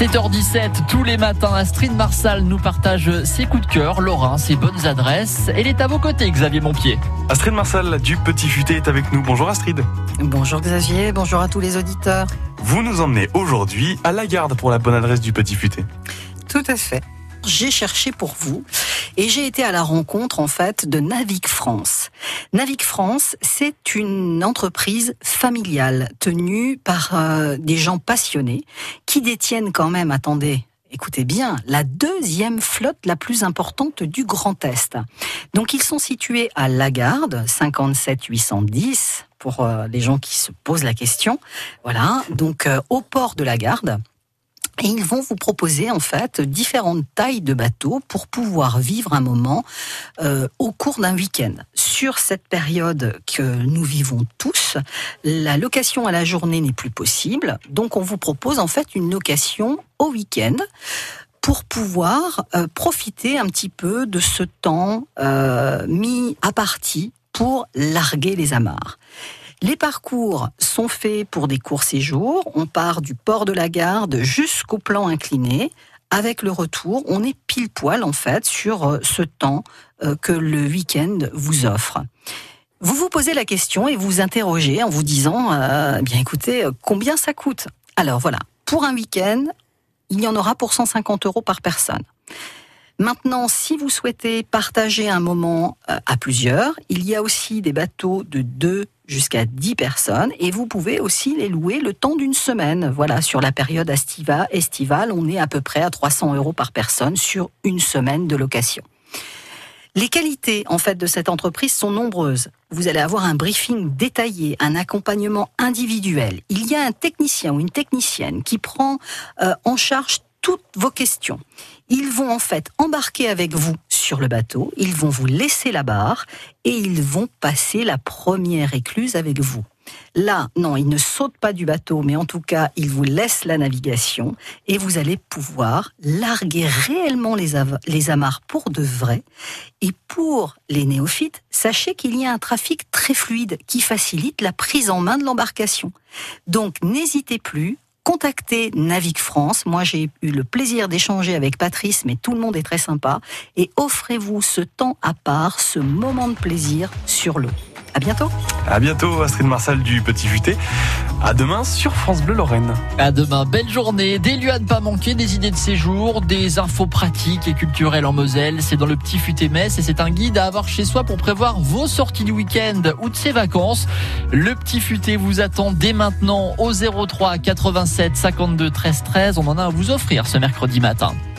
7h17, tous les matins, Astrid Marsal nous partage ses coups de cœur, Laurent, ses bonnes adresses. Elle est à vos côtés, Xavier Montpied. Astrid Marsal du Petit Futé est avec nous. Bonjour Astrid. Bonjour Xavier, bonjour à tous les auditeurs. Vous nous emmenez aujourd'hui à la garde pour la bonne adresse du Petit Futé. Tout à fait. J'ai cherché pour vous et j'ai été à la rencontre en fait de Navic France. Navic France, c'est une entreprise familiale tenue par euh, des gens passionnés qui détiennent quand même, attendez, écoutez bien, la deuxième flotte la plus importante du Grand Est. Donc ils sont situés à Lagarde, 57 810 pour euh, les gens qui se posent la question. Voilà, donc euh, au port de Lagarde. Et ils vont vous proposer en fait différentes tailles de bateaux pour pouvoir vivre un moment euh, au cours d'un week-end. Sur cette période que nous vivons tous, la location à la journée n'est plus possible, donc on vous propose en fait une location au week-end pour pouvoir euh, profiter un petit peu de ce temps euh, mis à partie pour larguer les amarres. Les parcours sont faits pour des courts séjours. On part du port de la Garde jusqu'au plan incliné. Avec le retour, on est pile poil en fait sur euh, ce temps euh, que le week-end vous offre. Vous vous posez la question et vous interrogez en vous disant, euh, bien écoutez, combien ça coûte? Alors voilà, pour un week-end, il y en aura pour 150 euros par personne. Maintenant, si vous souhaitez partager un moment à plusieurs, il y a aussi des bateaux de 2 jusqu'à 10 personnes et vous pouvez aussi les louer le temps d'une semaine. Voilà, sur la période estiva, estivale, on est à peu près à 300 euros par personne sur une semaine de location. Les qualités en fait de cette entreprise sont nombreuses. Vous allez avoir un briefing détaillé, un accompagnement individuel. Il y a un technicien ou une technicienne qui prend euh, en charge toutes vos questions. Ils vont en fait embarquer avec vous sur le bateau, ils vont vous laisser la barre et ils vont passer la première écluse avec vous. Là, non, ils ne sautent pas du bateau, mais en tout cas, ils vous laissent la navigation et vous allez pouvoir larguer réellement les, amarres pour de vrai. Et pour les néophytes, sachez qu'il y a un trafic très fluide qui facilite la prise en main de l'embarcation. Donc, n'hésitez plus, contactez Navic France. Moi, j'ai eu le plaisir d'échanger avec Patrice, mais tout le monde est très sympa. Et offrez-vous ce temps à part, ce moment de plaisir sur l'eau. À bientôt. À bientôt, Astrid Marsal du Petit Futé. À demain sur France Bleu Lorraine. À demain, belle journée. Des lieux à ne pas manquer, des idées de séjour, des infos pratiques et culturelles en Moselle. C'est dans le Petit Futé Metz et c'est un guide à avoir chez soi pour prévoir vos sorties du week-end ou de ses vacances. Le Petit Futé vous attend dès maintenant au 03 87 52 13 13. On en a à vous offrir ce mercredi matin.